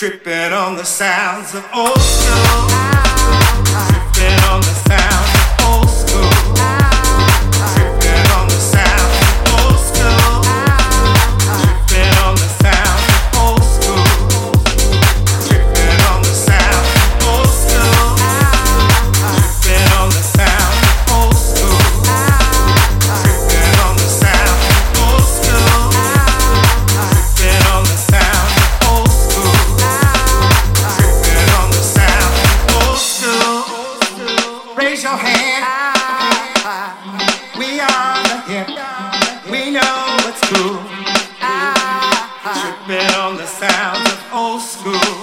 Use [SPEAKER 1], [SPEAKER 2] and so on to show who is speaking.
[SPEAKER 1] Tripping on the sounds of old school. We are the hip. We know what's cool. Ah, ah. Tripping on the sounds of old school.